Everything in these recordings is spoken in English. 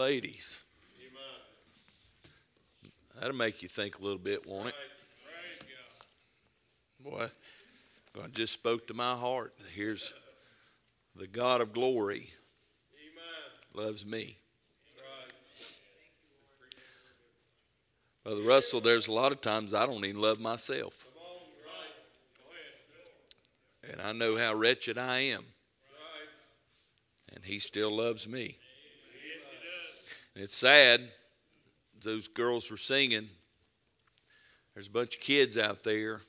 ladies. That'll make you think a little bit, won't it? Boy, I just spoke to my heart. Here's the God of glory loves me. Brother Russell, there's a lot of times I don't even love myself. And I know how wretched I am. And he still loves me. And it's sad. Those girls were singing. There's a bunch of kids out there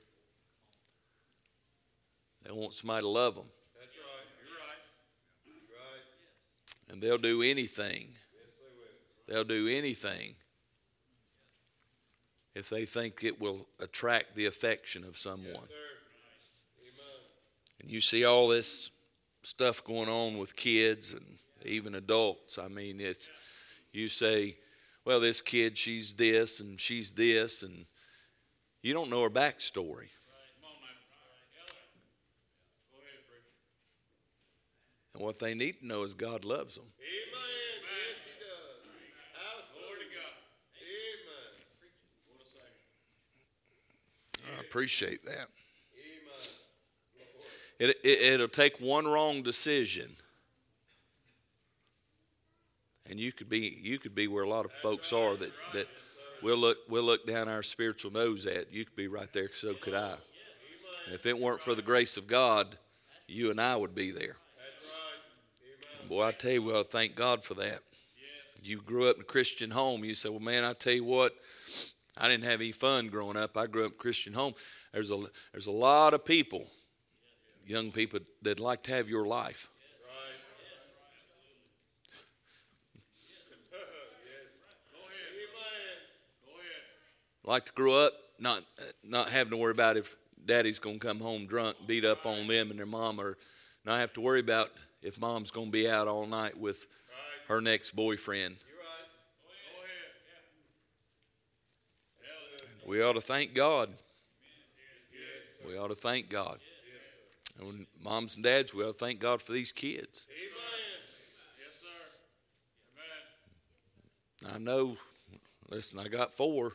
that want somebody to love them. That's right. You're right. You're right. And they'll do anything. Yes, They'll They'll do anything if they think it will attract the affection of someone. Yes. And you see all this stuff going on with kids and even adults. I mean, it's you say, well, this kid, she's this and she's this, and you don't know her backstory. And what they need to know is God loves them. I appreciate that. It, it, it'll take one wrong decision, and you could be you could be where a lot of folks are that that we'll look we'll look down our spiritual nose at. You could be right there. So could I. And if it weren't for the grace of God, you and I would be there. Boy, I tell you, well, thank God for that. You grew up in a Christian home. You say, well, man, I tell you what, I didn't have any fun growing up. I grew up in a Christian home. There's a there's a lot of people, young people, that like to have your life. Right. Amen. Go ahead. Like to grow up not not having to worry about if daddy's going to come home drunk, beat up on them and their mom, or not have to worry about if mom's going to be out all night with Right. her next boyfriend. We ought to thank God. We ought to thank God. And when moms and dads, we ought to thank God for these kids. Yes, sir. Amen. I know, listen, I got four.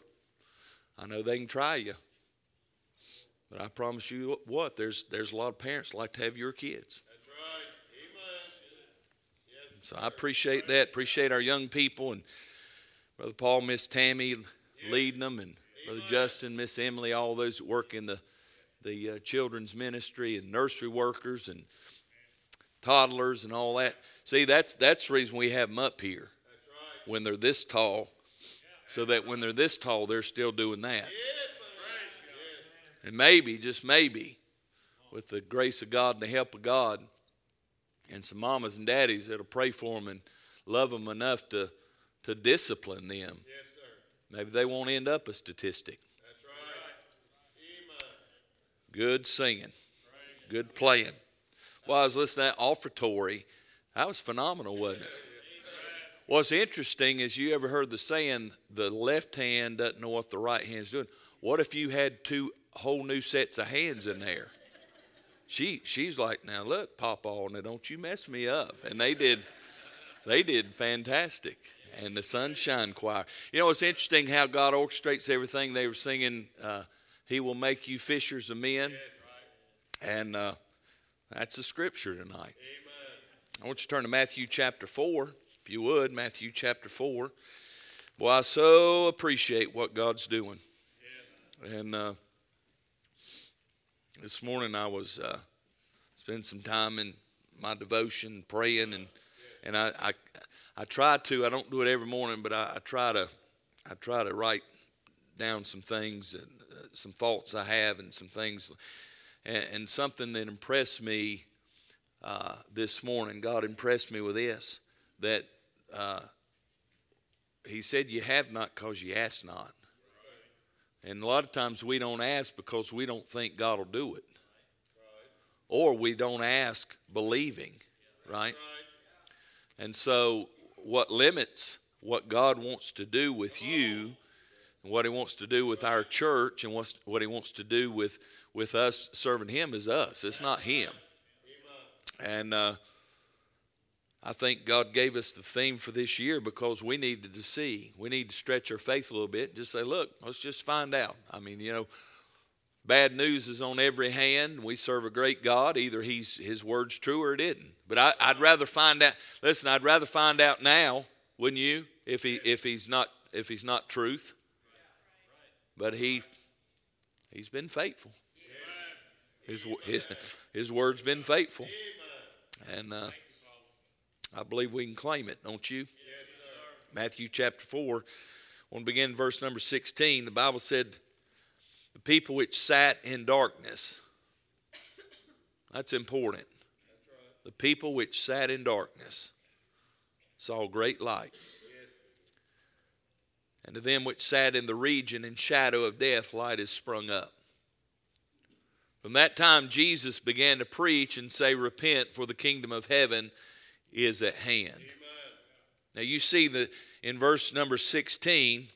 I know they can try you. But I promise you what, there's there's a lot of parents like to have your kids. That's right. Amen. Yes. So I appreciate that. Appreciate our young people and Brother Paul, Miss Tammy leading them, and Brother Justin, Miss Emily, all those that work in the the uh, children's ministry and nursery workers and toddlers and all that. See, that's that's the reason we have them up here right. when they're this tall, so that when they're this tall, they're still doing that. And maybe, just maybe, with the grace of God and the help of God, and some mamas and daddies that'll pray for them and love them enough to, to discipline them, Yes, sir. maybe they won't end up a statistic. That's right. Good singing, good playing. Well, I was listening to that offertory. That was phenomenal, wasn't it? What's interesting is you ever heard the saying, the left hand doesn't know what the right hand's doing. What if you had two whole new sets of hands in there? She she's like, now look, Papa, now don't you mess me up. And they did they did fantastic. And the Sunshine Choir. You know, it's interesting how God orchestrates everything. They were singing, uh, He will make you fishers of men. And uh, that's the scripture tonight. Amen. I want you to turn to Matthew chapter 4, if you would. Matthew chapter 4. Boy, I so appreciate what God's doing. And uh, this morning I was uh, spending some time in my devotion, praying, and and I, I I try to. I don't do it every morning, but I, I try to I try to write down some things and uh, some thoughts I have and some things, and, and something that impressed me uh, this morning. God impressed me with this that uh, He said, "You have not because you ask not." And a lot of times we don't ask because we don't think God will do it, or we don't ask believing, right? And so, what limits what God wants to do with you, and what He wants to do with our church, and what He wants to do with, with us serving Him is us. It's not Him. And uh, I think God gave us the theme for this year because we needed to see. We need to stretch our faith a little bit. Just say, look, let's just find out. I mean, you know, bad news is on every hand. We serve a great God. Either he's his word's true or it isn't. But I, I'd rather find out. Listen, I'd rather find out now, wouldn't you? If he if he's not if he's not truth. But he he's been faithful. His his his word's been faithful. And uh, I believe we can claim it, don't you? Yes, Matthew chapter 4, I want to begin verse number 16. The Bible said, The people which sat in darkness. That's important. That's right. The people which sat in darkness saw great light. And to them which sat in the region and shadow of death, light is sprung up. From that time, Jesus began to preach and say, Repent, for the kingdom of heaven is at hand. Amen. Now, you see that in verse number 16,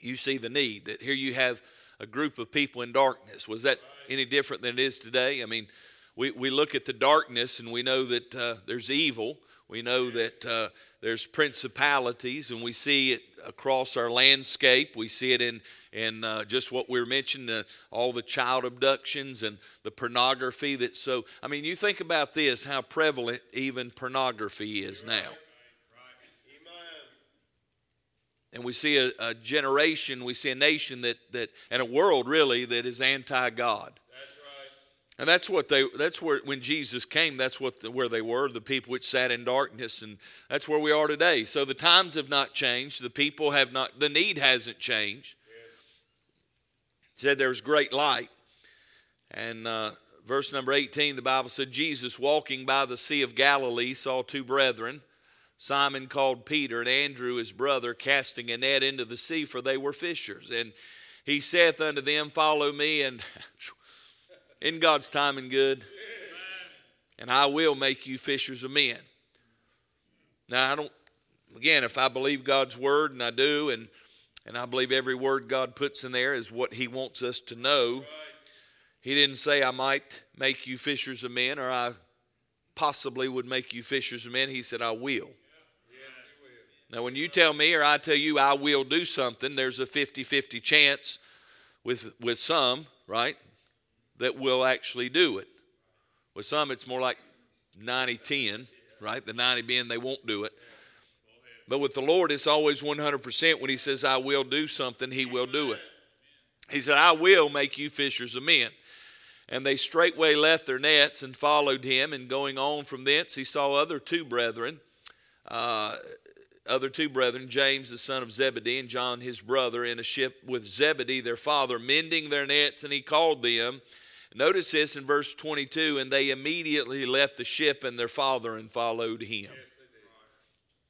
you see the need that here you have a group of people in darkness. Was that any different than it is today? I mean, we, we look at the darkness and we know that uh, there's evil. We know that uh, there's principalities, and we see it across our landscape. We see it in, in uh, just what we were mentioning, uh, all the child abductions and the pornography that's so. I mean, you think about this, how prevalent even pornography is now. And we see a, a, generation, we see a nation that, that, and a world really, that is anti God. And that's what they that's where when Jesus came that's what the, where they were the people which sat in darkness and that's where we are today. So the times have not changed, the people have not the need hasn't changed. said there's great light. And uh, verse number 18 the Bible said Jesus walking by the sea of Galilee saw two brethren Simon called Peter and Andrew his brother casting a net into the sea for they were fishers and he saith unto them follow me and In God's time and good? And I will make you fishers of men. Now, I don't, again, if I believe God's word, and I do, and, and I believe every word God puts in there is what He wants us to know, He didn't say, I might make you fishers of men, or I possibly would make you fishers of men. He said, I will. Now, when you tell me or I tell you I will do something, there's a 50 50 chance with, with some, right? That will actually do it. With some, it's more like 90 10, right? The 90 being they won't do it. But with the Lord, it's always 100%. When He says, I will do something, He will do it. He said, I will make you fishers of men. And they straightway left their nets and followed him. And going on from thence, he saw other two brethren, uh, other two brethren, James the son of Zebedee and John his brother, in a ship with Zebedee their father, mending their nets. And he called them. Notice this in verse 22 and they immediately left the ship and their father and followed him.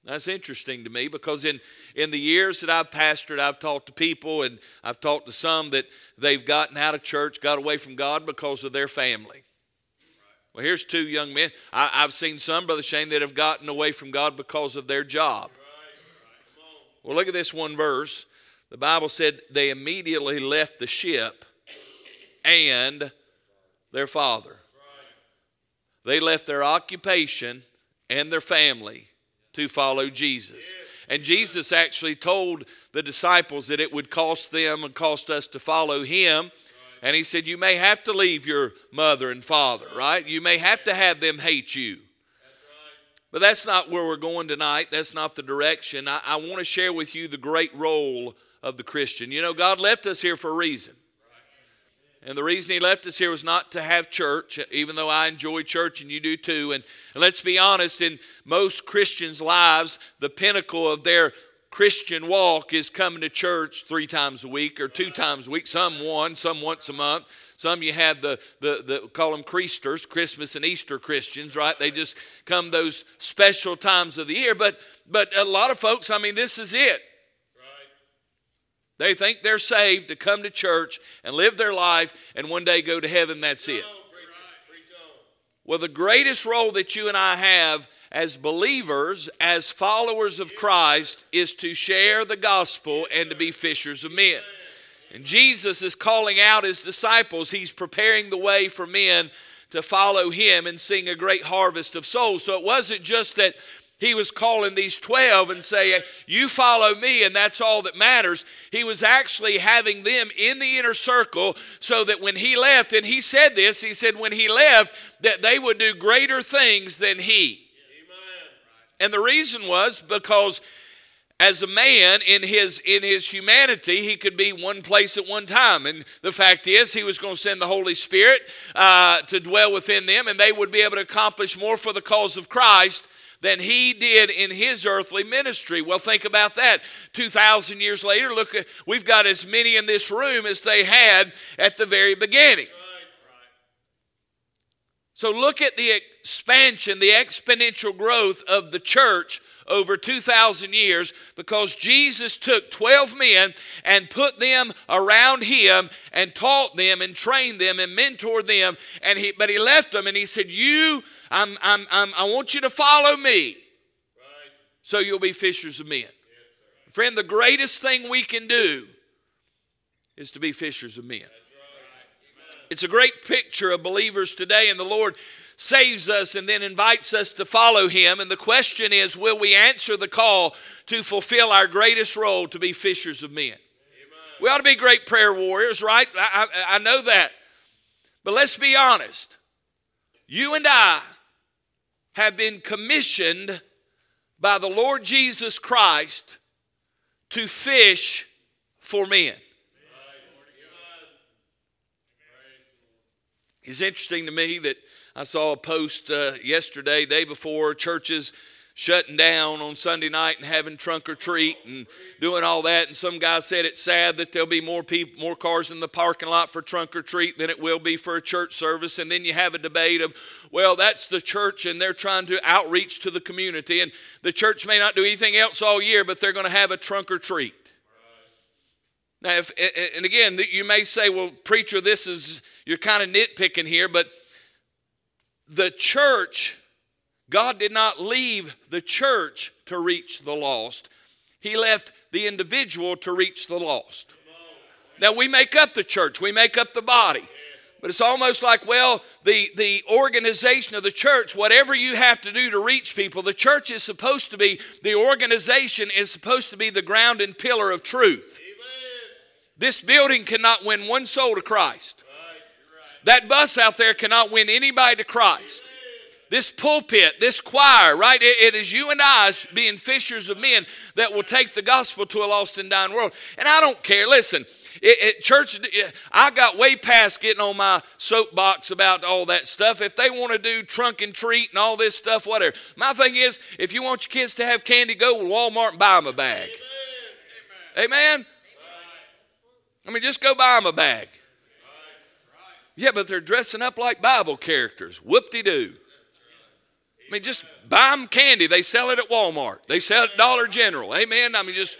That's interesting to me because in, in the years that I've pastored, I've talked to people and I've talked to some that they've gotten out of church, got away from God because of their family. Well, here's two young men. I, have seen some, Brother Shane, that have gotten away from God because of their job. Well, look at this one verse. The Bible said they immediately left the ship and their father. They left their occupation and their family to follow Jesus. And Jesus actually told the disciples that it would cost them and cost us to follow him. And he said, You may have to leave your mother and father, right? You may have to have them hate you. But that's not where we're going tonight. That's not the direction. I, I want to share with you the great role of the Christian. You know, God left us here for a reason. And the reason he left us here was not to have church, even though I enjoy church and you do too. And, let's be honest, in most Christians' lives, the pinnacle of their Christian walk is coming to church three times a week or two times a week. Some one, some once a month. Some you have the, the, the call them Christers, Christmas and Easter Christians, right? They just come those special times of the year. But but a lot of folks, I mean, this is it. They think they're saved to come to church and live their life and one day go to heaven. That's it. Well, the greatest role that you and I have as believers, as followers of Christ, is to share the gospel and to be fishers of men. And Jesus is calling out his disciples. He's preparing the way for men to follow him and seeing a great harvest of souls. So it wasn't just that he was calling these 12 and saying, You follow me, and that's all that matters. He was actually having them in the inner circle so that when he left, and he said this, he said, When he left, that they would do greater things than he. And the reason was because as a man in his in his humanity he could be one place at one time and the fact is he was going to send the holy spirit uh, to dwell within them and they would be able to accomplish more for the cause of christ than he did in his earthly ministry. Well think about that. 2000 years later look at we've got as many in this room as they had at the very beginning. So look at the expansion the exponential growth of the church over 2,000 years because Jesus took 12 men and put them around him and taught them and trained them and mentored them. And he, but he left them and he said, You, I'm, I'm, I'm, i want you to follow me right. so you'll be fishers of men. Yes, Friend, the greatest thing we can do is to be fishers of men. It's a great picture of believers today, and the Lord saves us and then invites us to follow him. And the question is will we answer the call to fulfill our greatest role to be fishers of men? Amen. We ought to be great prayer warriors, right? I, I, I know that. But let's be honest. You and I have been commissioned by the Lord Jesus Christ to fish for men. It's interesting to me that I saw a post uh, yesterday, day before, churches shutting down on Sunday night and having trunk or treat and doing all that. And some guy said it's sad that there'll be more people, more cars in the parking lot for trunk or treat than it will be for a church service. And then you have a debate of, well, that's the church and they're trying to outreach to the community. And the church may not do anything else all year, but they're going to have a trunk or treat. Now, if, and again, you may say, well, preacher, this is, you're kind of nitpicking here, but the church, God did not leave the church to reach the lost, He left the individual to reach the lost. Now, we make up the church, we make up the body. But it's almost like, well, the, the organization of the church, whatever you have to do to reach people, the church is supposed to be, the organization is supposed to be the ground and pillar of truth. This building cannot win one soul to Christ. That bus out there cannot win anybody to Christ. This pulpit, this choir, right? it, it is you and I being fishers of men that will take the gospel to a lost and dying world. And I don't care. Listen, it, it, church, it, I got way past getting on my soapbox about all that stuff. If they want to do trunk and treat and all this stuff, whatever. My thing is, if you want your kids to have candy, go to Walmart and buy them a bag. Amen. Amen. I mean, just go buy them a bag. Yeah, but they're dressing up like Bible characters. Whoop de doo. I mean, just buy them candy. They sell it at Walmart. They sell it at Dollar General. Amen. I mean, just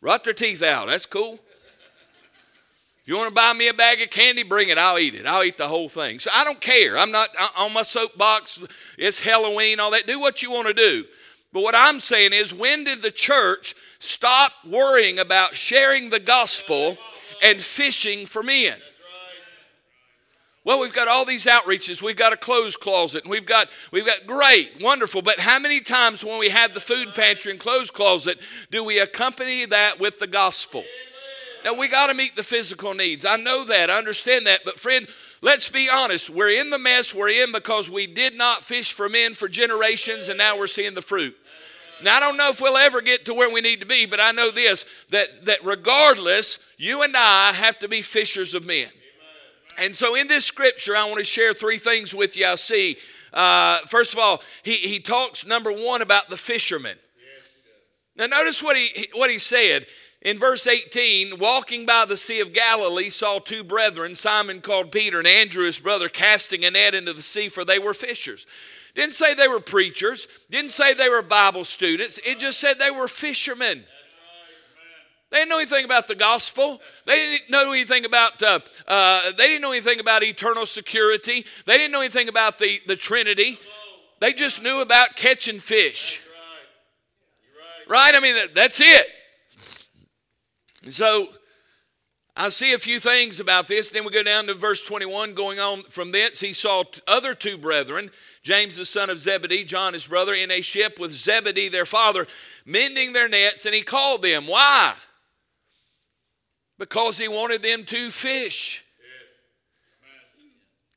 rot their teeth out. That's cool. If you want to buy me a bag of candy, bring it. I'll eat it. I'll eat the whole thing. So I don't care. I'm not uh, on my soapbox. It's Halloween, all that. Do what you want to do. But what I'm saying is, when did the church stop worrying about sharing the gospel and fishing for men? Well, we've got all these outreaches. We've got a clothes closet, and we've got we've got great, wonderful. But how many times when we have the food pantry and clothes closet do we accompany that with the gospel? Now we got to meet the physical needs. I know that. I understand that. But friend, let's be honest. We're in the mess we're in because we did not fish for men for generations, and now we're seeing the fruit. Now I don't know if we'll ever get to where we need to be, but I know this that that regardless, you and I have to be fishers of men. And so in this scripture, I want to share three things with you. I see. Uh, first of all, he, he talks, number one, about the fishermen. now, notice what he, what he said. In verse 18, walking by the Sea of Galilee, saw two brethren, Simon called Peter and Andrew his brother, casting a net into the sea, for they were fishers. Didn't say they were preachers, didn't say they were Bible students, it just said they were fishermen. They didn't know anything about the gospel. They didn't know anything about. Uh, uh, they didn't know anything about eternal security. They didn't know anything about the, the Trinity. They just knew about catching fish. Right? I mean, that's it. So, I see a few things about this. Then we go down to verse 21. Going on from thence, he saw other two brethren, James the son of Zebedee, John his brother, in a ship with Zebedee their father, mending their nets, and he called them. Why? Because he wanted them to fish.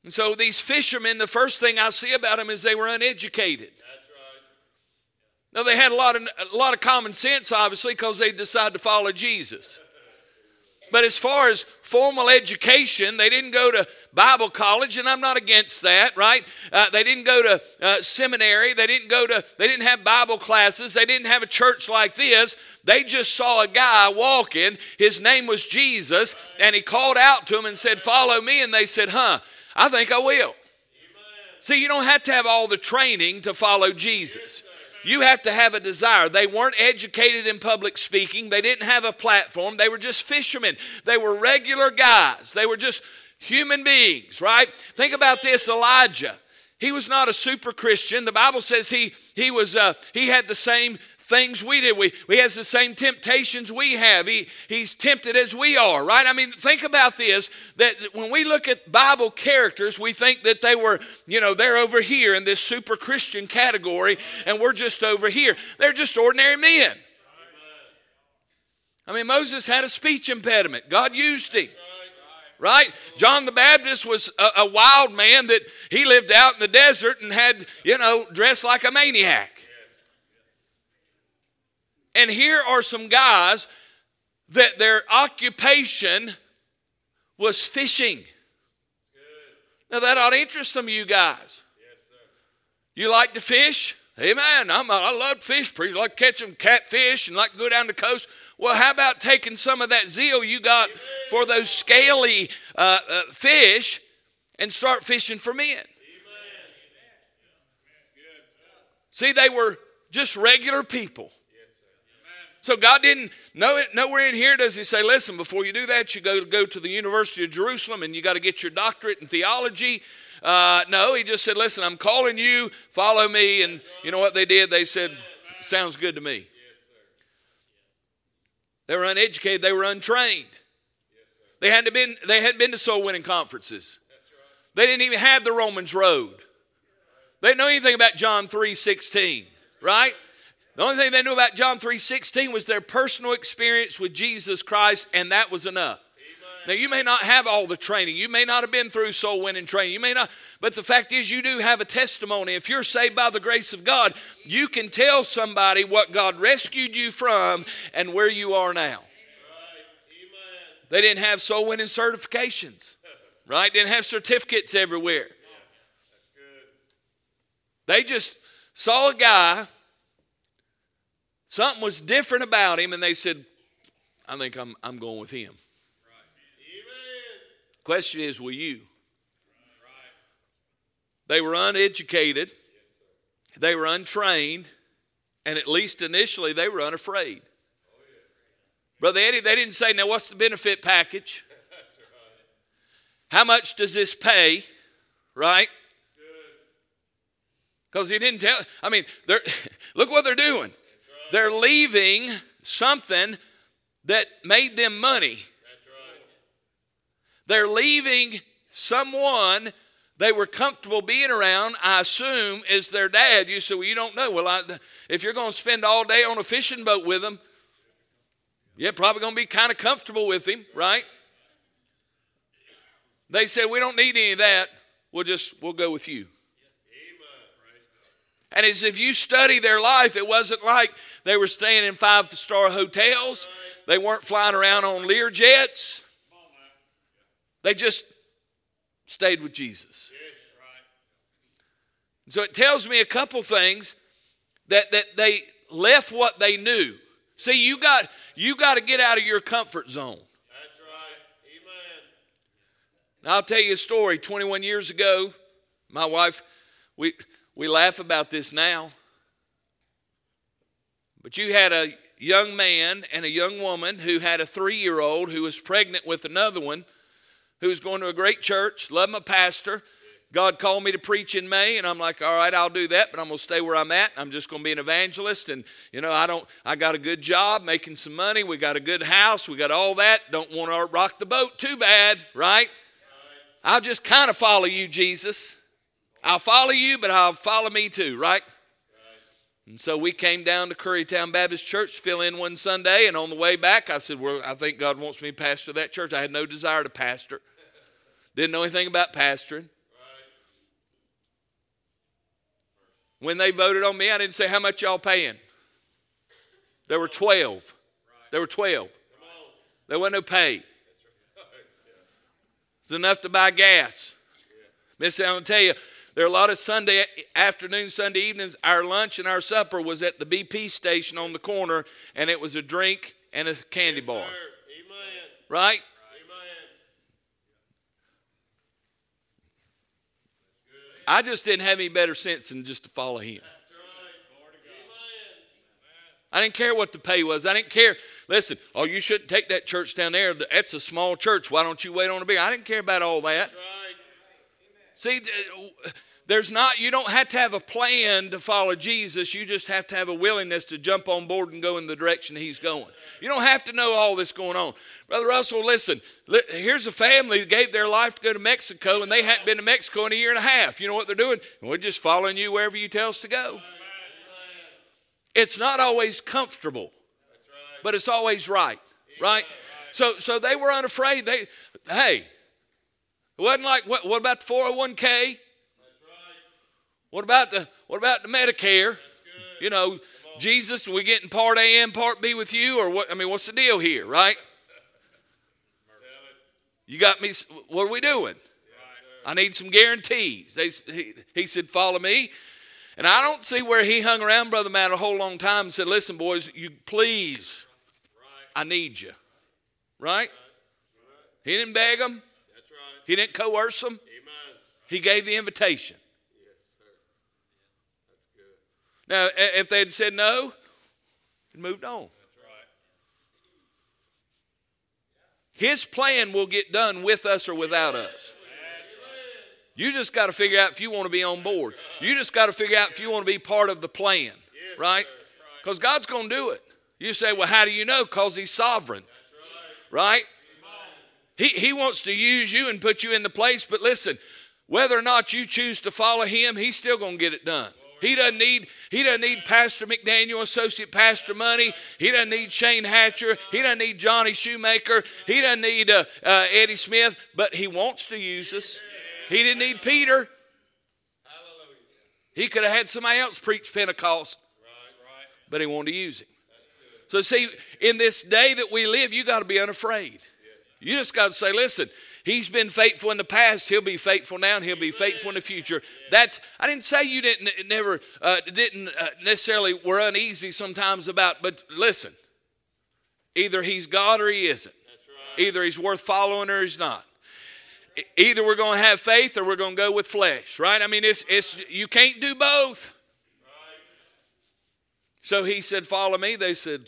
And so these fishermen, the first thing I see about them is they were uneducated. Now they had a lot of a lot of common sense, obviously, because they decided to follow Jesus. But as far as formal education, they didn't go to Bible college, and I'm not against that, right? Uh, they didn't go to uh, seminary. They didn't go to. They didn't have Bible classes. They didn't have a church like this. They just saw a guy walking. His name was Jesus, and he called out to him and said, "Follow me." And they said, "Huh? I think I will." See, you don't have to have all the training to follow Jesus. You have to have a desire. They weren't educated in public speaking, they didn't have a platform. They were just fishermen, they were regular guys, they were just human beings, right? Think about this Elijah. He was not a super Christian. The Bible says he, he, was, uh, he had the same things we did. We, he has the same temptations we have. He, he's tempted as we are, right? I mean, think about this that when we look at Bible characters, we think that they were, you know, they're over here in this super Christian category, and we're just over here. They're just ordinary men. I mean, Moses had a speech impediment, God used him right? John the Baptist was a, a, wild man that he lived out in the desert and had, you know, dressed like a maniac. And here are some guys that their occupation was fishing. Now that ought to interest some of you guys. You like to fish? Amen. I'm, I love fish. Pretty like catching catfish and like go down the coast. Well, how about taking some of that zeal you got for those scaly uh, uh, fish and start fishing for men? See, they were just regular people. So God didn't know nowhere in here does He say, listen, before you do that, you go to go to the University of Jerusalem and you got to get your doctorate in theology. Uh, no, He just said, listen, I'm calling you, follow me. And you know what they did? They said, sounds good to me. They were uneducated. They were untrained. They hadn't been. They hadn't been to soul winning conferences. They didn't even have the Romans Road. They didn't know anything about John three sixteen. Right? The only thing they knew about John 3:16 was their personal experience with Jesus Christ, and that was enough. Now you may not have all the training. You may not have been through soul winning training. You may not, but the fact is you do have a testimony. If you're saved by the grace of God, you can tell somebody what God rescued you from and where you are now. They didn't have soul winning certifications, right? Didn't have certificates everywhere. They just saw a guy Something was different about him, and they said, I think I'm, I'm going with him. Question is, will you? They were uneducated, they were untrained, and at least initially they were unafraid. Brother Eddie, they didn't say, now what's the benefit package? How much does this pay? Right? Because he didn't tell. I mean, look what they're doing. They're leaving something that made them money. They're leaving someone they were comfortable being around, I assume, is their dad. You say, well, you don't know. Well, I, if you're going to spend all day on a fishing boat with him, you're probably going to be kind of comfortable with him, right? They said, we don't need any of that. We'll just, we'll go with you. And as if you study their life, it wasn't like they were staying in five star hotels, they weren't flying around on Lear jets. They just stayed with Jesus. So it tells me a couple things that, that they left what they knew. See, you got you got to get out of your comfort zone. That's right. Amen. Now I'll tell you a story. 21 years ago, my wife, we we laugh about this now. But you had a young man and a young woman who had a three year old who was pregnant with another one who was going to a great church, loved my pastor. God called me to preach in May, and I'm like, all right, I'll do that, but I'm going to stay where I'm at. I'm just going to be an evangelist. And, you know, I don't, I got a good job making some money. We got a good house. We got all that. Don't want to rock the boat too bad, right? I'll just kind of follow you, Jesus. I'll follow you, but I'll follow me too, right? And so we came down to Currytown Baptist Church fill in one Sunday, and on the way back, I said, Well, I think God wants me to pastor that church. I had no desire to pastor, didn't know anything about pastoring. When they voted on me, I didn't say, How much y'all paying? There were 12. There were 12. There wasn't no pay. It's enough to buy gas. Miss, I'm going to tell you, there are a lot of Sunday afternoon, Sunday evenings. Our lunch and our supper was at the BP station on the corner, and it was a drink and a candy Yes, bar. Right? Amen. I just didn't have any better sense than just to follow him. That's right. Glory to God. I didn't care what the pay was. I didn't care. Listen, oh, you shouldn't take that church down there. That's a small church. Why don't you wait on a bigger? I didn't care about all that. That's right. See, there's not, you don't have to have a plan to follow Jesus. You just have to have a willingness to jump on board and go in the direction he's going. You don't have to know all this going on. Brother Russell, listen, here's a family that gave their life to go to Mexico, and they hadn't been to Mexico in a year and a half. You know what they're doing? We're just following you wherever you tell us to go. It's not always comfortable, but it's always right, right? So, so they were unafraid. They, hey, it wasn't like what, what about the 401k? What about the what about the Medicare? You know, Jesus, we getting part A and part B with you, or what? I mean, what's the deal here, right? You got me. What are we doing? I need some guarantees. They, he, he said, "Follow me," and I don't see where he hung around Brother Matt a whole long time and said, "Listen, boys, you please, I need you." Right? He didn't beg them. That's right. He didn't coerce them. He gave the invitation. Yes, sir. That's good. Now, if they had said no, it moved on. His plan will get done with us or without us. You just got to figure out if you want to be on board. You just got to figure out if you want to be part of the plan, right? Because God's going to do it. You say, well, how do you know? Because He's sovereign, right? He, he wants to use you and put you in the place, but listen, whether or not you choose to follow Him, He's still going to get it done. He doesn't need he doesn't need Pastor McDaniel, associate pastor money. He doesn't need Shane Hatcher. He doesn't need Johnny Shoemaker. He doesn't need uh, uh, Eddie Smith. But he wants to use us. He didn't need Peter. He could have had somebody else preach Pentecost, but he wanted to use him. So see, in this day that we live, you got to be unafraid. You just got to say, listen, he's been faithful in the past. He'll be faithful now, and he'll be faithful in the future. That's. I didn't say you didn't never uh, didn't uh, necessarily were uneasy sometimes about, but listen, either he's God or he isn't. Right. Either he's worth following or he's not. Either we're going to have faith or we're going to go with flesh, right? I mean, it's it's you can't do both. So he said, "Follow me." They said,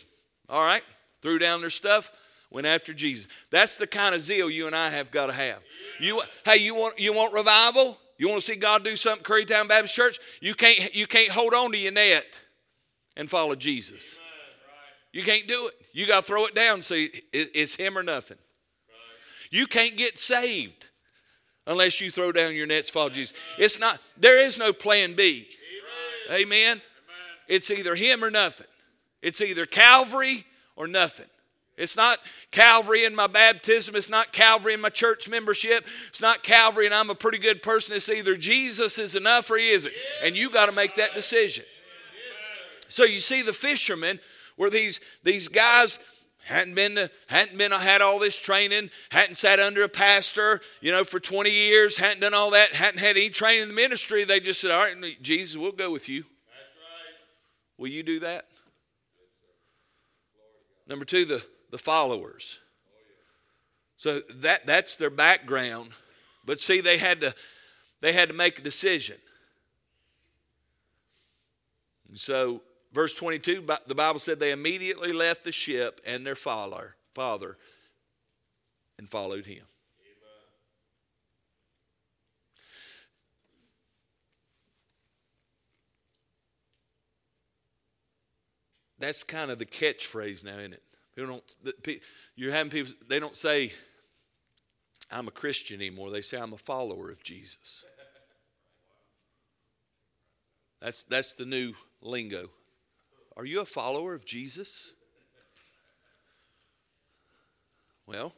"All right." Threw down their stuff, went after Jesus. That's the kind of zeal you and I have got to have. You, hey, you want you want revival? You want to see God do something, Currytown Baptist Church? You can't you can't hold on to your net and follow Jesus. You can't do it. You got to throw it down. See, it- it's him or nothing. You can't get saved unless you throw down your nets, follow Jesus. It's not. There is no plan B. Amen. It's either him or nothing. It's either Calvary or nothing. It's not Calvary in my baptism. It's not Calvary in my church membership. It's not Calvary and I'm a pretty good person. It's either Jesus is enough or he isn't. And you got to make that decision. So you see, the fishermen were these, these guys hadn't been to, hadn't been had all this training, hadn't sat under a pastor, you know, for 20 years, hadn't done all that, hadn't had any training in the ministry. They just said, "All right, Jesus, we'll go with you. That's right. Will you do that?" Number two, the the followers. So that, that's their background. But see, they had to, they had to make a decision. And so, verse 22, the Bible said they immediately left the ship and their father, father and followed him. That's kind of the catchphrase now, isn't it? People don't. You're having people. They don't say, "I'm a Christian" anymore. They say, "I'm a follower of Jesus." That's that's the new lingo. Are you a follower of Jesus? Well,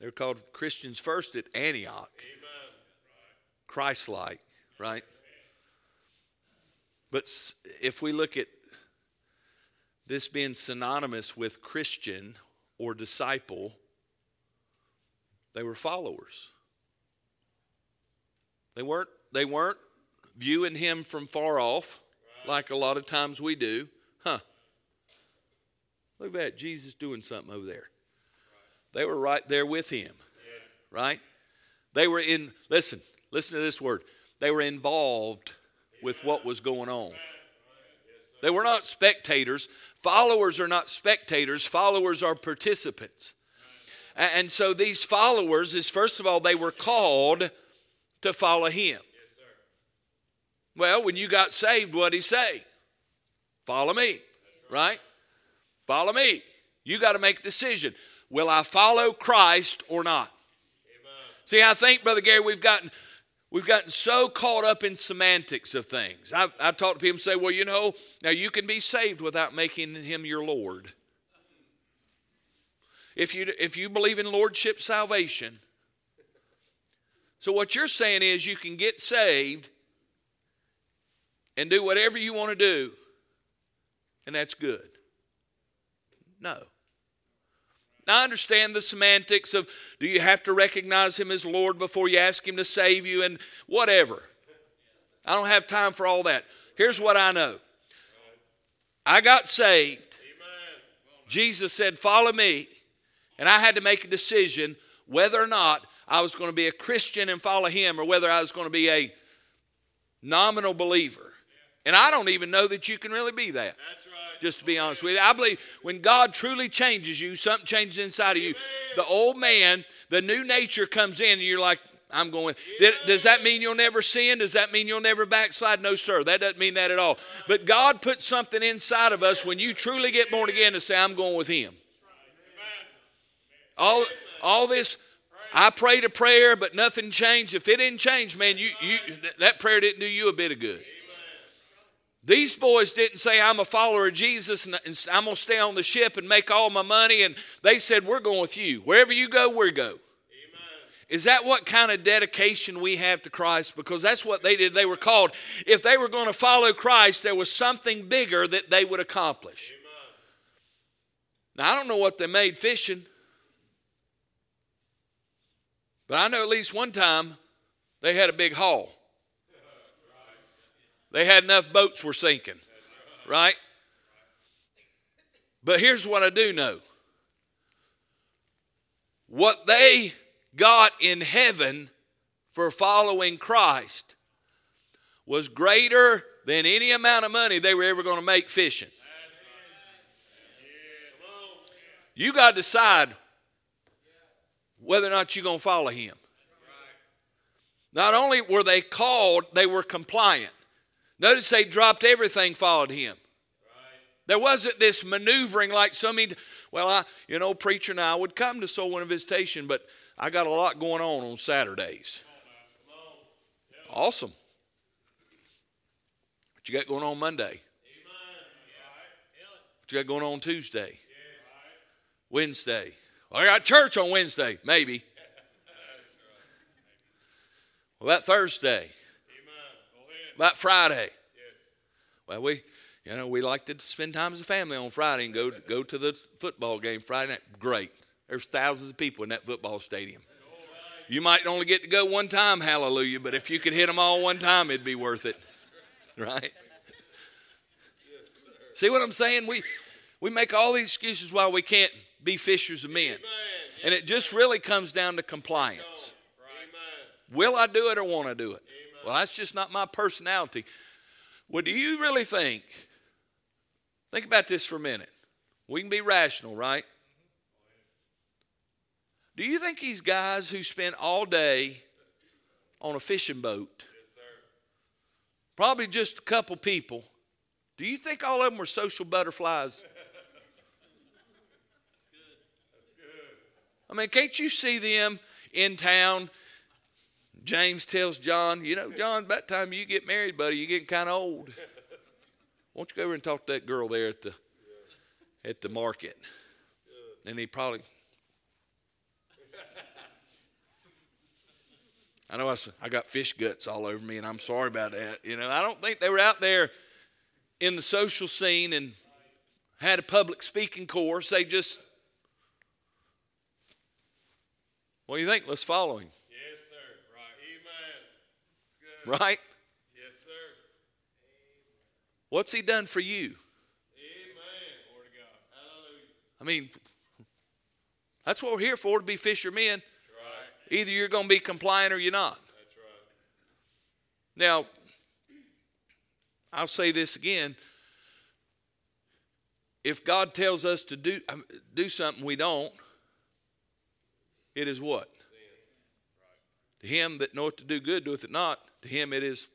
they're called Christians first at Antioch. Christ like, right? But if we look at this being synonymous with Christian or disciple, they were followers. They weren't, they weren't viewing him from far off like a lot of times we do. Huh. Look at that. Jesus doing something over there. They were right there with him. Right? They were in, listen, listen to this word. They were involved with what was going on. They were not spectators. Followers are not spectators, followers are participants. And so these followers is first of all, they were called to follow him. Well, when you got saved, what did he say? Follow me, right? Follow me. You got to make a decision. Will I follow Christ or not? See, I think, Brother Gary, we've gotten We've gotten so caught up in semantics of things. I've, I've talked to people and say, well, you know, now you can be saved without making him your Lord. If you, if you believe in lordship salvation. So, what you're saying is you can get saved and do whatever you want to do, and that's good. No. I understand the semantics of do you have to recognize Him as Lord before you ask Him to save you and whatever. I don't have time for all that. Here's what I know I got saved. Jesus said, Follow me. And I had to make a decision whether or not I was going to be a Christian and follow Him or whether I was going to be a nominal believer. And I don't even know that you can really be that. Just to be honest with you, I believe when God truly changes you, something changes inside of you. The old man, the new nature comes in, and you're like, I'm going. Does that mean you'll never sin? Does that mean you'll never backslide? No, sir. That doesn't mean that at all. But God puts something inside of us when you truly get born again to say, I'm going with Him. All, all this, I prayed a prayer, but nothing changed. If it didn't change, man, you, you that prayer didn't do you a bit of good. These boys didn't say, I'm a follower of Jesus and I'm going to stay on the ship and make all my money. And they said, We're going with you. Wherever you go, we go. Amen. Is that what kind of dedication we have to Christ? Because that's what they did. They were called. If they were going to follow Christ, there was something bigger that they would accomplish. Amen. Now, I don't know what they made fishing, but I know at least one time they had a big haul. They had enough boats were sinking, right? But here's what I do know what they got in heaven for following Christ was greater than any amount of money they were ever going to make fishing. You got to decide whether or not you're going to follow him. Not only were they called, they were compliant. Notice they dropped everything, followed him. There wasn't this maneuvering like so many. Well, I, you know, preacher and I would come to soul winning visitation, but I got a lot going on on Saturdays. Awesome. What you got going on Monday? What you got going on Tuesday? Wednesday? Well, I got church on Wednesday, maybe. Well, that Thursday? About Friday. Well, we, you know, we like to spend time as a family on Friday and go go to the football game Friday night. Great. There's thousands of people in that football stadium. You might only get to go one time, hallelujah, but if you could hit them all one time, it'd be worth it. Right? See what I'm saying? We we make all these excuses why we can't be fishers of men. And it just really comes down to compliance. Will I do it or want to do it? Well, that's just not my personality. What do you really think? Think about this for a minute. We can be rational, right? Do you think these guys who spend all day on a fishing boat, probably just a couple people, Do you think all of them were social butterflies? I mean, can't you see them in town? James tells John, you know, John, by the time you get married, buddy, you're getting kind of old. Why don't you go over and talk to that girl there at the at the market? And he probably I know I, I got fish guts all over me, and I'm sorry about that. You know, I don't think they were out there in the social scene and had a public speaking course. They just, what do you think? Let's follow him. Right. Yes, sir. What's he done for you? Amen. Glory to God. Hallelujah. I mean, that's what we're here for to be fishermen. That's right. Either you're going to be compliant or you're not. That's right. Now, I'll say this again. If God tells us to do, um, do something we don't, it is what? To him that knoweth to do good doeth it not. To him it is.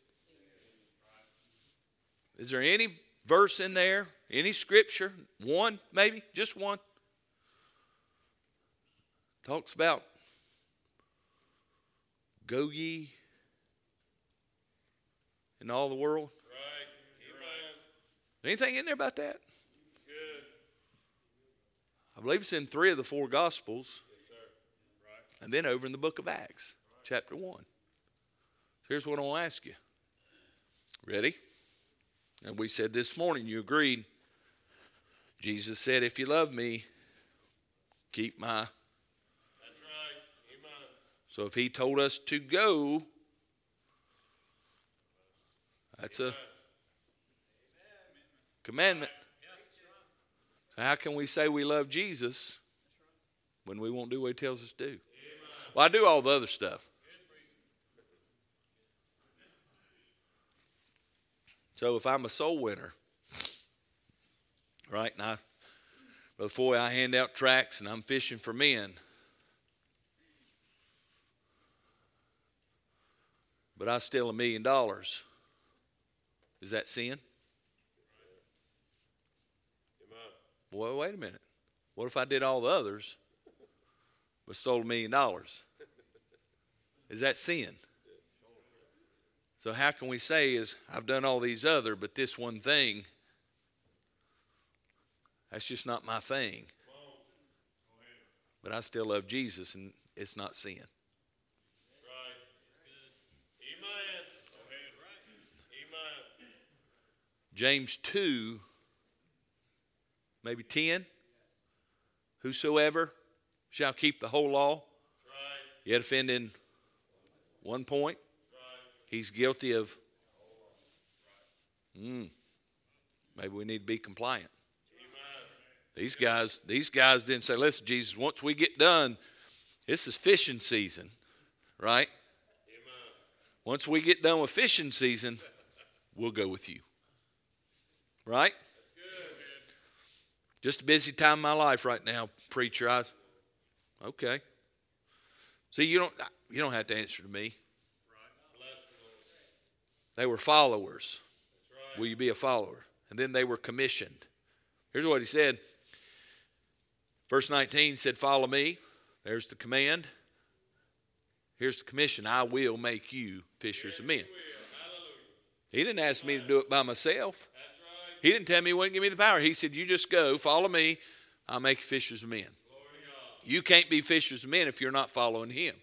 Is there any verse in there, any scripture, one maybe, just one, talks about go ye in all the world? Right. Anything in there about that? Good. I believe it's in three of the four Gospels, Yes, sir. Right. and then over in the book of Acts, chapter 1. Here's what I want to ask you. Ready? And we said this morning, you agreed. Jesus said, If you love me, keep my. That's right. Amen. So if he told us to go, that's a commandment. So how can we say we love Jesus when we won't do what he tells us to do? Well, I do all the other stuff. So if I'm a soul winner, right, and I, I hand out tracts and I'm fishing for men. But I steal a million dollars. Is that sin? Well, wait a minute. What if I did all the others but stole a million dollars? Is that sin? So how can we say is I've done all these other, but this one thing, that's just not my thing. But I still love Jesus and it's not sin. Right. Amen. Go ahead. Right. Amen. James 2, maybe 10. Whosoever shall keep the whole law, yet offend in one point. He's guilty of. Mm, maybe we need to be compliant. These guys, these guys didn't say, "Listen, Jesus, once we get done, this is fishing season, right? Once we get done with fishing season, we'll go with you, right? Just a busy time in my life right now, preacher. I, okay. See, you don't you don't have to answer to me. Bless the Lord. They were followers. Right. Will you be a follower? And then they were commissioned. Here's what he said. Verse 19 said, Follow me. There's the command. Here's the commission I will make you fishers of men. He didn't ask me to do it by myself. That's right. He didn't tell me he wouldn't give me the power. He said, You just go, follow me, I'll make you fishers of men. You can't be fishers of men if you're not following him.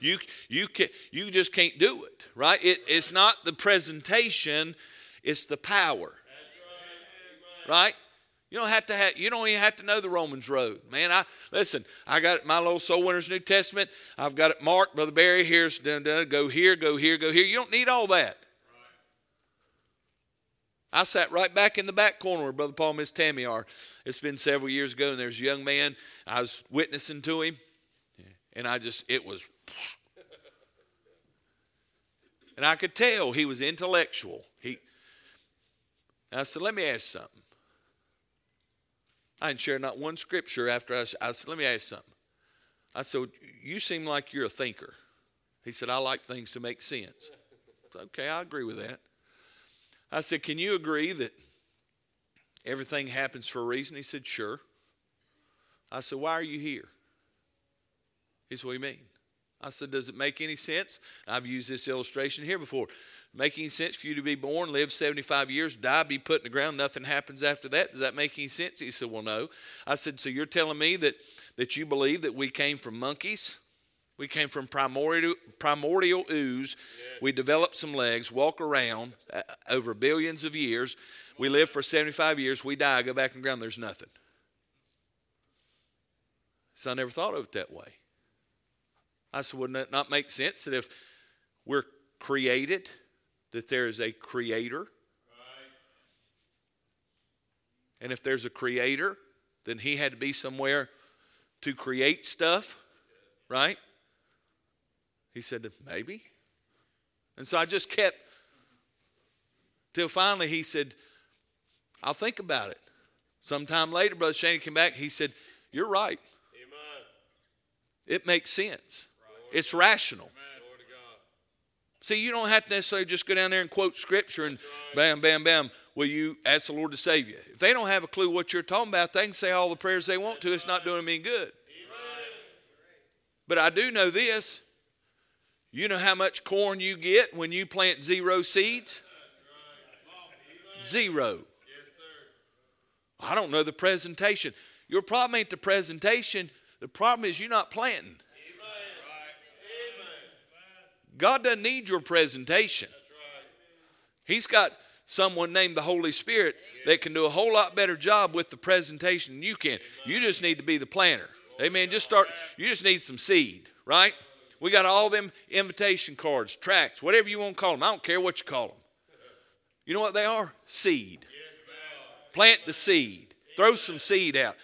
You, you, can, you just can't do it, right? It, it's not the presentation, it's the power, right. Right? You don't have to have, you don't even have to know the Romans road. Man, I listen, I got my little soul winners New Testament. I've got it marked, Brother Barry, here's dun, dun, go here, go here, go here. You don't need all that. I sat right back in the back corner where Brother Paul and Miss Tammy are. It's been several years ago, and there's a young man. I was witnessing to him, and I just, it was. And I could tell he was intellectual. He, I said, let me ask something. I didn't share not one scripture after I, I said, let me ask something. I said, you seem like you're a thinker. He said, I like things to make sense. Said, okay, I agree with that. I said, Can you agree that everything happens for a reason? He said, Sure. I said, Why are you here? He said, What do you mean? I said, Does it make any sense? I've used this illustration here before. Make any sense for you to be born, live 75 years, die, be put in the ground, nothing happens after that? Does that make any sense? He said, Well, no. I said, So you're telling me that, that you believe that we came from monkeys? We came from primordial, primordial ooze. Yes. We developed some legs, walk around uh, over billions of years. We live for 75 years. We die, go back in the ground, there's nothing. So I never thought of it that way. I said, wouldn't it not make sense that if we're created, that there is a creator? Right. And if there's a creator, then he had to be somewhere to create stuff, right? He said, maybe. And so I just kept, till finally he said, I'll think about it. Sometime later, Brother Shane came back. He said, You're right. Amen. It makes sense. It's rational. See, you don't have to necessarily just go down there and quote scripture and bam, bam, bam. Will you ask the Lord to save you? If they don't have a clue what you're talking about, they can say all the prayers they want to. It's not doing them any good. But I do know this. You know how much corn you get when you plant zero seeds? Zero. I don't know the presentation. Your problem ain't the presentation. The problem is you're not planting. God doesn't need your presentation. He's got someone named the Holy Spirit that can do a whole lot better job with the presentation than you can. You just need to be the planter. Amen. Just start, you just need some seed, right? We got all them invitation cards, tracts, whatever you want to call them. I don't care what you call them. You know what they are? Seed. Plant the seed. Throw some seed out.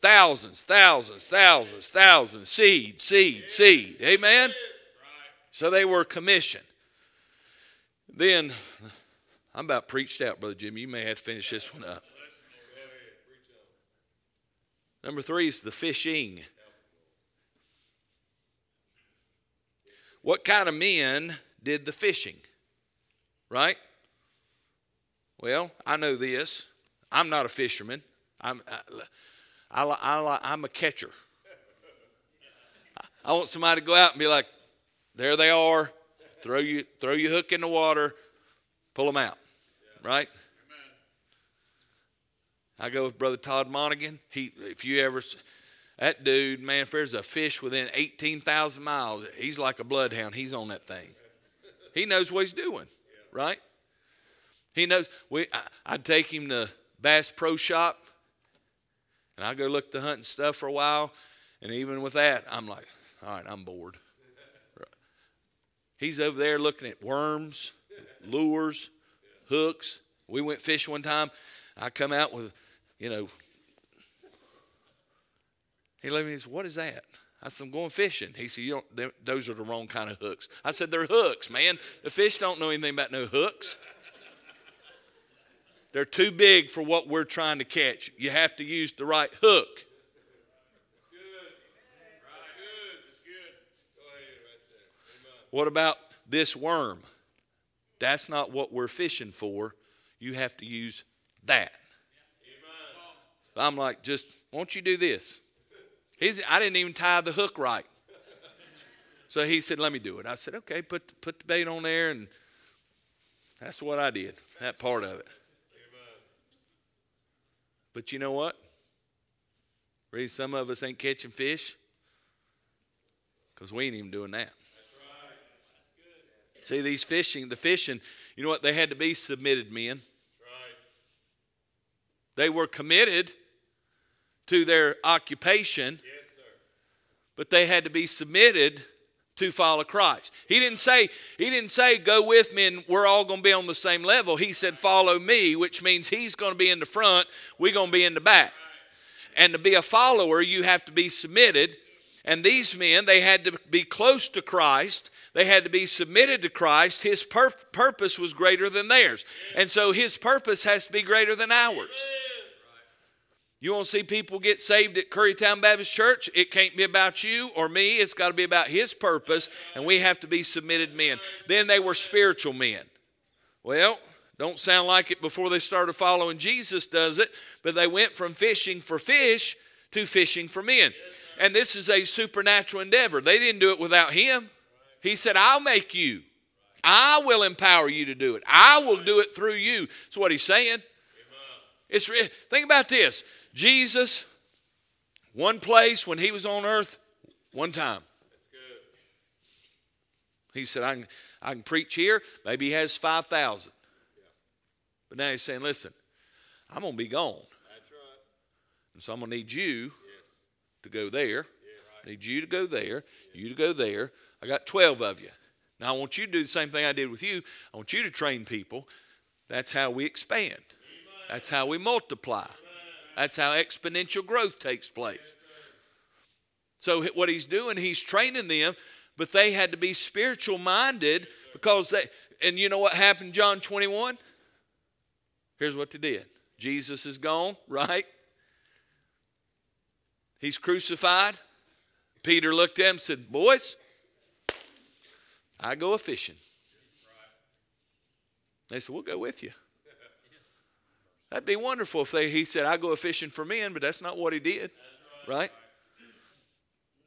Thousands, thousands, thousands, thousands, seed, seed, seed. Amen? So they were commissioned. Then, I'm about preached out, Brother Jim. You may have to finish this one up. Number three is the fishing. What kind of men did the fishing? Right? Well, I know this. I'm not a fisherman. I'm, I, I, I, I'm a catcher. I want somebody to go out and be like, there they are. Throw you throw your hook in the water, pull them out. Right? I go with Brother Todd Monaghan. He, if you ever, that dude, man, if there's a fish within 18,000 miles, he's like a bloodhound. He's on that thing. He knows what he's doing, right? He knows. We, I, I'd take him to Bass Pro Shop, and I go look the hunting stuff for a while, and even with that, I'm like, all right, I'm bored. He's over there looking at worms, lures, hooks. We went fish one time. I come out with, you know, he looked at me and said, What is that? I said, I'm going fishing. He said, you don't, Those are the wrong kind of hooks. I said, They're hooks, man. The fish don't know anything about no hooks. They're too big for what we're trying to catch. You have to use the right hook. That's good. Right. Good. That's good. Right What about this worm? That's not what we're fishing for. You have to use that. Amen. I'm like, just, won't you do this? He's, I didn't even tie the hook right. So he said, let me do it. I said, okay, put, put the bait on there. And that's what I did, that part of it. But you know what? Reason some of us ain't catching fish because we ain't even doing that. See, these fishing, the fishing, you know what? They had to be submitted men. Right. They were committed to their occupation, yes, but they had to be submitted to follow Christ. He didn't say, he didn't say, go with me and we're all going to be on the same level. He said, follow me, which means he's going to be in the front, we're going to be in the back. And to be a follower, you have to be submitted. And these men, they had to be close to Christ they had to be submitted to Christ. His pur- purpose was greater than theirs. And so his purpose has to be greater than ours. You want to see people get saved at Currytown Baptist Church? It can't be about you or me. It's got to be about His purpose, and we have to be submitted men. Then they were spiritual men. Well, Don't sound like it before they started following Jesus, does it? But they went from fishing for fish to fishing for men. And this is a supernatural endeavor. They didn't do it without him. He said, I'll make you. I will empower you to do it. I will do it through you. That's what he's saying. It's think about this. Jesus, one place when he was on earth, one time. He said, I can, I can preach here. Maybe he has 5,000. But now he's saying, listen, I'm going to be gone. Right. And so I'm going to need you to go there. Need you to go there, you to go there. I got 12 of you. Now I want you to do the same thing I did with you. I want you to train people. That's how we expand. That's how we multiply. That's how exponential growth takes place. So what he's doing, he's training them, but they had to be spiritual minded because they and you know what happened John 21? Here's what they did. Jesus is gone, right? He's crucified. Peter looked at him and said, Boys, I go a fishing. They said, We'll go with you. That'd be wonderful if they, he said, I go a fishing for men, but that's not what he did. Right?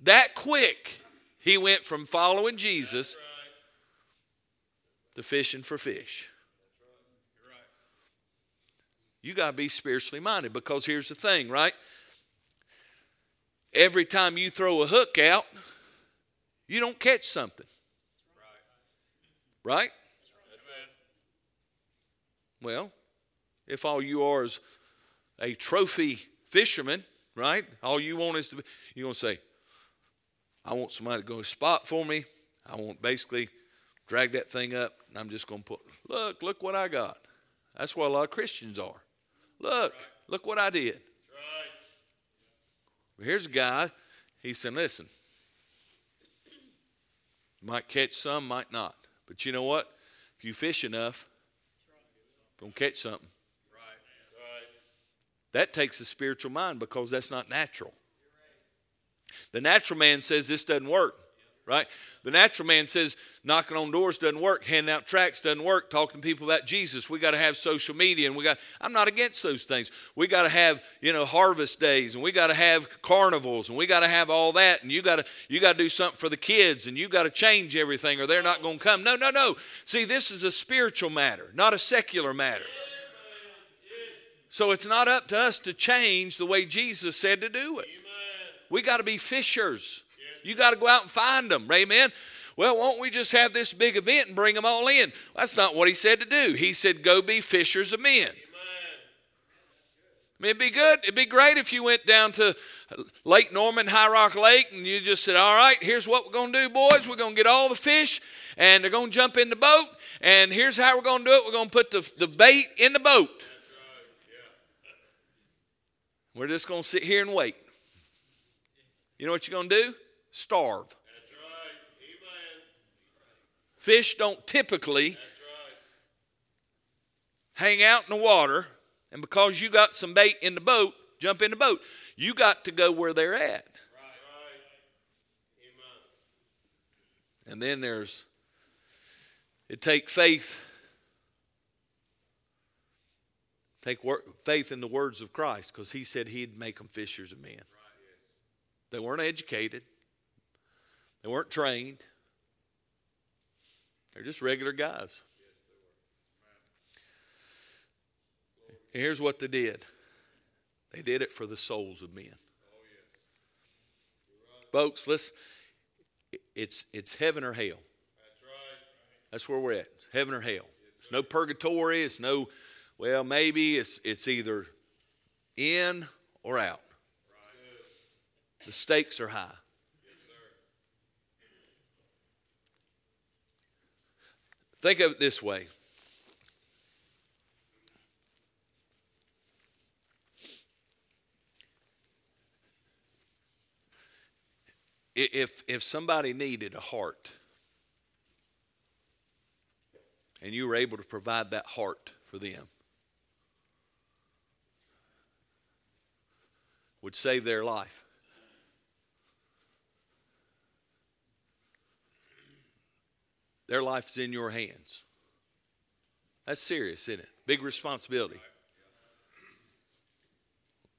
That quick, he went from following Jesus to fishing for fish. Right. You got to be spiritually minded because here's the thing, right? Every time you throw a hook out, you don't catch something. Right? Well, if all you are is a trophy fisherman, right? All you want is to be, you're going to say, I want somebody to go spot for me. I want basically drag that thing up, and I'm just going to put, look, look what I got. That's what a lot of Christians are. Look, look what I did. Right. Well, here's a guy. He said, listen, might catch some, might not. But you know what? If you fish enough, gonna catch something. That takes a spiritual mind because that's not natural. The natural man says this doesn't work, right? The natural man says knocking on doors doesn't work, handing out tracts doesn't work, talking to people about Jesus. We got to have social media, and we got. I'm not against those things. We got to have you know harvest days, and we got to have carnivals, and we got to have all that, and you got to you got to do something for the kids, and you got to change everything, or they're not going to come. No, no, no. See, this is a spiritual matter, not a secular matter. So it's not up to us to change the way Jesus said to do it. Amen. We got to be fishers. You got to go out and find them. Amen. Well, won't we just have this big event and bring them all in? That's not what he said to do. He said, go be fishers of men. Amen. I mean, it'd be good. It'd be great if you went down to Lake Norman, High Rock Lake, and you just said, all right, here's what we're going to do, boys. We're going to get all the fish, and they're going to jump in the boat, and here's how we're going to do it. We're going to put the, the bait in the boat. We're just going to sit here and wait. You know what you're going to do? Starve. That's right. Amen. Fish don't typically right. hang out in the water, and because you got some bait in the boat, jump in the boat. You got to go where they're at. Right. Right. And then there's it take faith. Take wor- faith in the words of Christ because he said he'd make them fishers of men. They weren't educated. They weren't trained. They're just regular guys. And here's what they did. They did it for the souls of men. Folks, let's it's it's heaven or hell. That's right. That's where we're at. Heaven or hell. It's no purgatory. It's no, well, maybe it's it's either in or out. The stakes are high. Think of it this way. If if somebody needed a heart and you were able to provide that heart for them would save their life. Their life's in your hands. That's serious, isn't it? Big responsibility.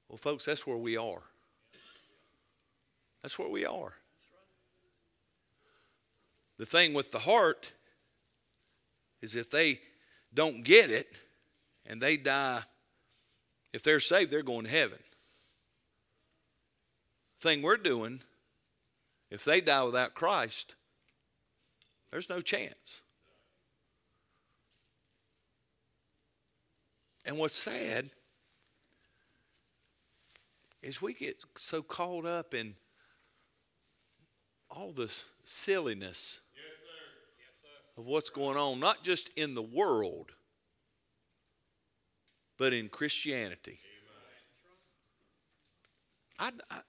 Well, folks, that's where we are. That's where we are. The thing with the heart is if they don't get it and they die, if they're saved, they're going to heaven. Thing we're doing, if they die without Christ, there's no chance. And what's sad is we get so caught up in all this silliness of what's going on, not just in the world, but in Christianity. I, I,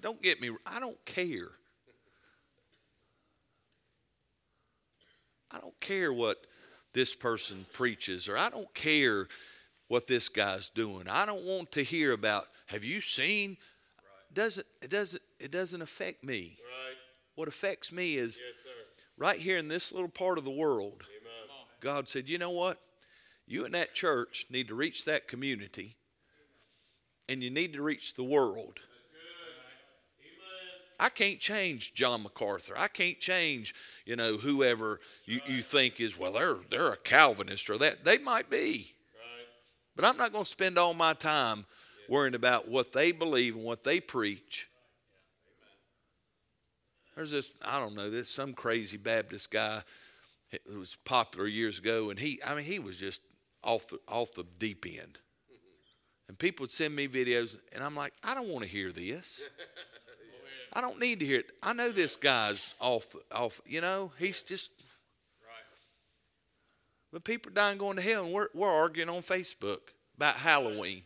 don't get me. I don't care. I don't care what this person preaches, or I don't care what this guy's doing. I don't want to hear about. Have you seen? Right. Doesn't it doesn't it doesn't affect me. Right. What affects me is yes, right here in this little part of the world. Amen. God said, you know what? You and that church need to reach that community, and you need to reach the world. I can't change John MacArthur. I can't change, you know, whoever you, you think is, well, they're, they're a Calvinist or that. They might be. But I'm not going to spend all my time worrying about what they believe and what they preach. There's this, I don't know, this some crazy Baptist guy who was popular years ago, and he, I mean, he was just off the, off the deep end. Mm-hmm. And people would send me videos, and I'm like, I don't want to hear this. I don't need to hear it. I know this guy's off, off. You know, he's just. But people are dying going to hell, and we're, we're arguing on Facebook about Halloween.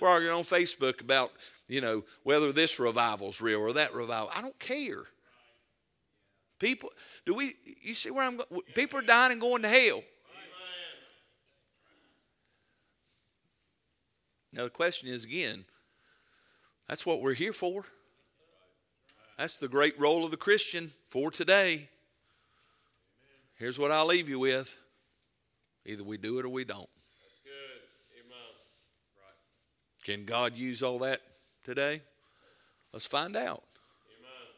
We're arguing on Facebook about, you know, whether this revival's real or that revival. I don't care. People, do we, you see where I'm going? People are dying and going to hell. Now, the question is again, that's what we're here for. That's the great role of the Christian for today. Here's what I'll leave you with either we do it or we don't. That's good. Amen. Right. Can God use all that today? Let's find out. Amen.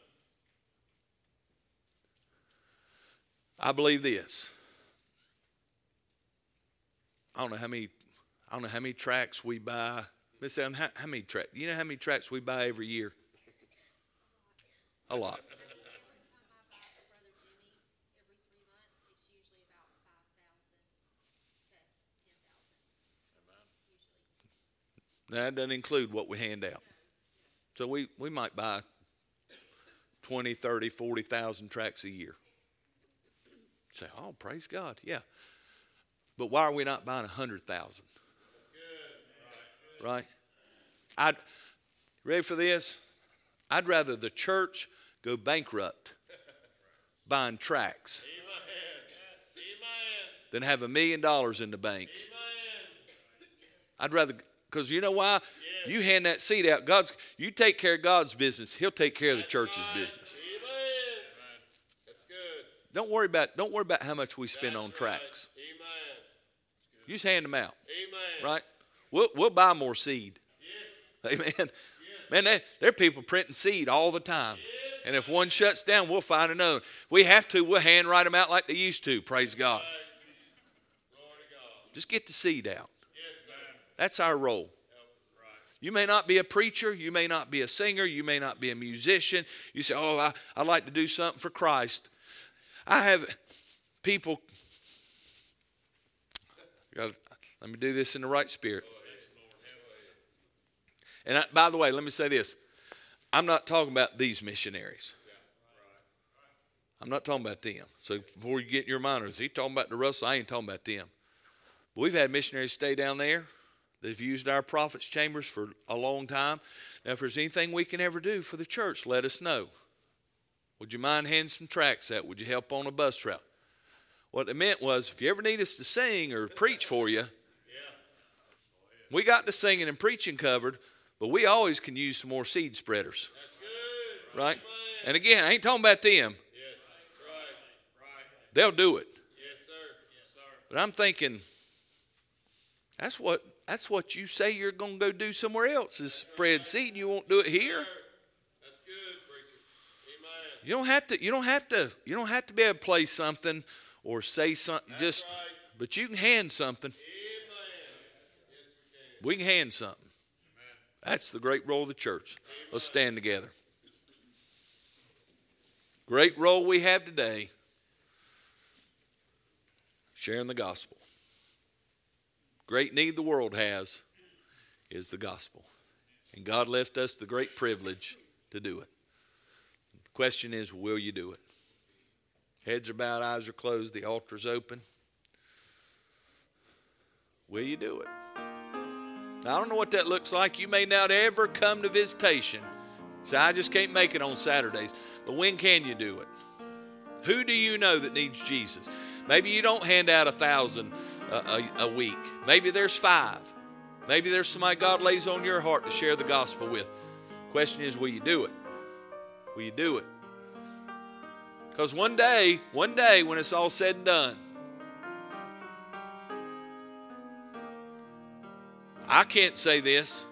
I believe this. I don't know how many I don't know how many tracts we buy. Miss Allen, how, how many tracts? You know how many tracts we buy every year? A lot. That doesn't include what we hand out. So we, we might buy 20, 30, 40,000 tracts a year. Say, oh, praise God. Yeah. But why are we not buying 100,000? Right? I'd, ready for this? I'd rather the church go bankrupt buying tracts than have a million dollars in the bank. I'd rather, because you know why? You hand that seed out. God's, you take care of God's business. He'll take care of the church's business. That's good. Don't worry about, don't worry about how much we spend on tracts. You just hand them out. Right? We'll, we'll buy more seed. Amen. Man, they, there are people printing seed all the time. And if one shuts down, we'll find another. We have to, we'll handwrite them out like they used to. Praise God. Just get the seed out. That's our role. You may not be a preacher, you may not be a singer, you may not be a musician. You say, Oh, I, I'd like to do something for Christ. I have people, let me do this in the right spirit. And I, by the way, let me say this I'm not talking about these missionaries. I'm not talking about them. So before you get your mind, he talking about the Russell? I ain't talking about them. But we've had missionaries stay down there. They've used our prophets' chambers for a long time. Now, if there's anything we can ever do for the church, let us know. Would you mind handing some tracts out? Would you help on a bus route? What it meant was, if you ever need us to sing or preach for you, we got the singing and preaching covered. But we always can use some more seed spreaders. Right? And again, I ain't talking about them. Yes. Right. They'll do it. Yes, sir. But I'm thinking, that's what that's what you say you're going to go do somewhere else is spread seed. And you won't do it here. That's good, preacher. Amen. You don't have to. You don't have to. You don't have to be able to play something or say something. Just, right. but you can hand something. Amen. Yes, we can. We can hand something. That's the great role of the church. Let's stand together. Great role we have today sharing the gospel. Great need the world has is the gospel. And God left us the great privilege to do it. The question is, will you do it? Heads are bowed, eyes are closed, the altar's open. Will you do it? Now, I don't know what that looks like. You may not ever come to visitation. Say, I just can't make it on Saturdays. But when can you do it? Who do you know that needs Jesus? Maybe you don't hand out a thousand a, a, a week. Maybe there's five. Maybe there's somebody God lays on your heart to share the gospel with. Question is, will you do it? Will you do it? Because one day, one day when it's all said and done, I can't say this.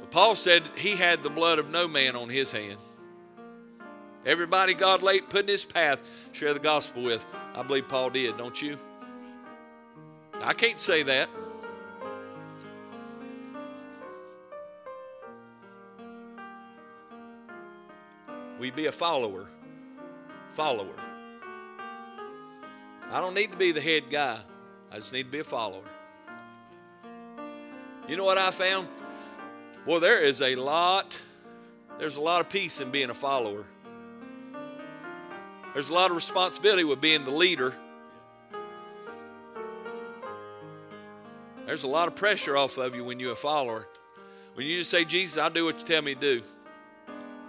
But Paul said he had the blood of no man on his hand. Everybody God laid put in his path, share the gospel with. I believe Paul did, don't you? I can't say that. We be a follower. Follower. I don't need to be the head guy. I just need to be a follower. You know what I found? Well, there is a lot, there's a lot of peace in being a follower. There's a lot of responsibility with being the leader. There's a lot of pressure off of you when you're a follower. When you just say, Jesus, I'll do what you tell me to do.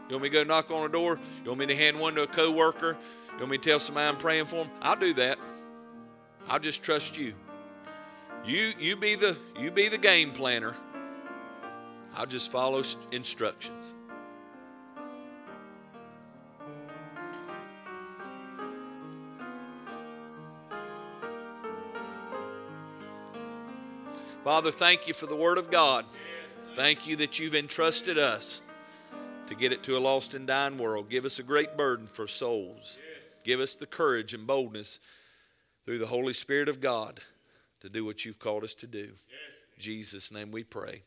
You want me to go knock on a door? You want me to hand one to a coworker? You want me to tell somebody I'm praying for them? I'll do that. I'll just trust you. You you be the you be the game planner. I'll just follow instructions. Father, thank you for the Word of God. Thank you that you've entrusted us to get it to a lost and dying world. Give us a great burden for souls. Give us the courage and boldness through the Holy Spirit of God to do what you've called us to do. In Jesus' name we pray.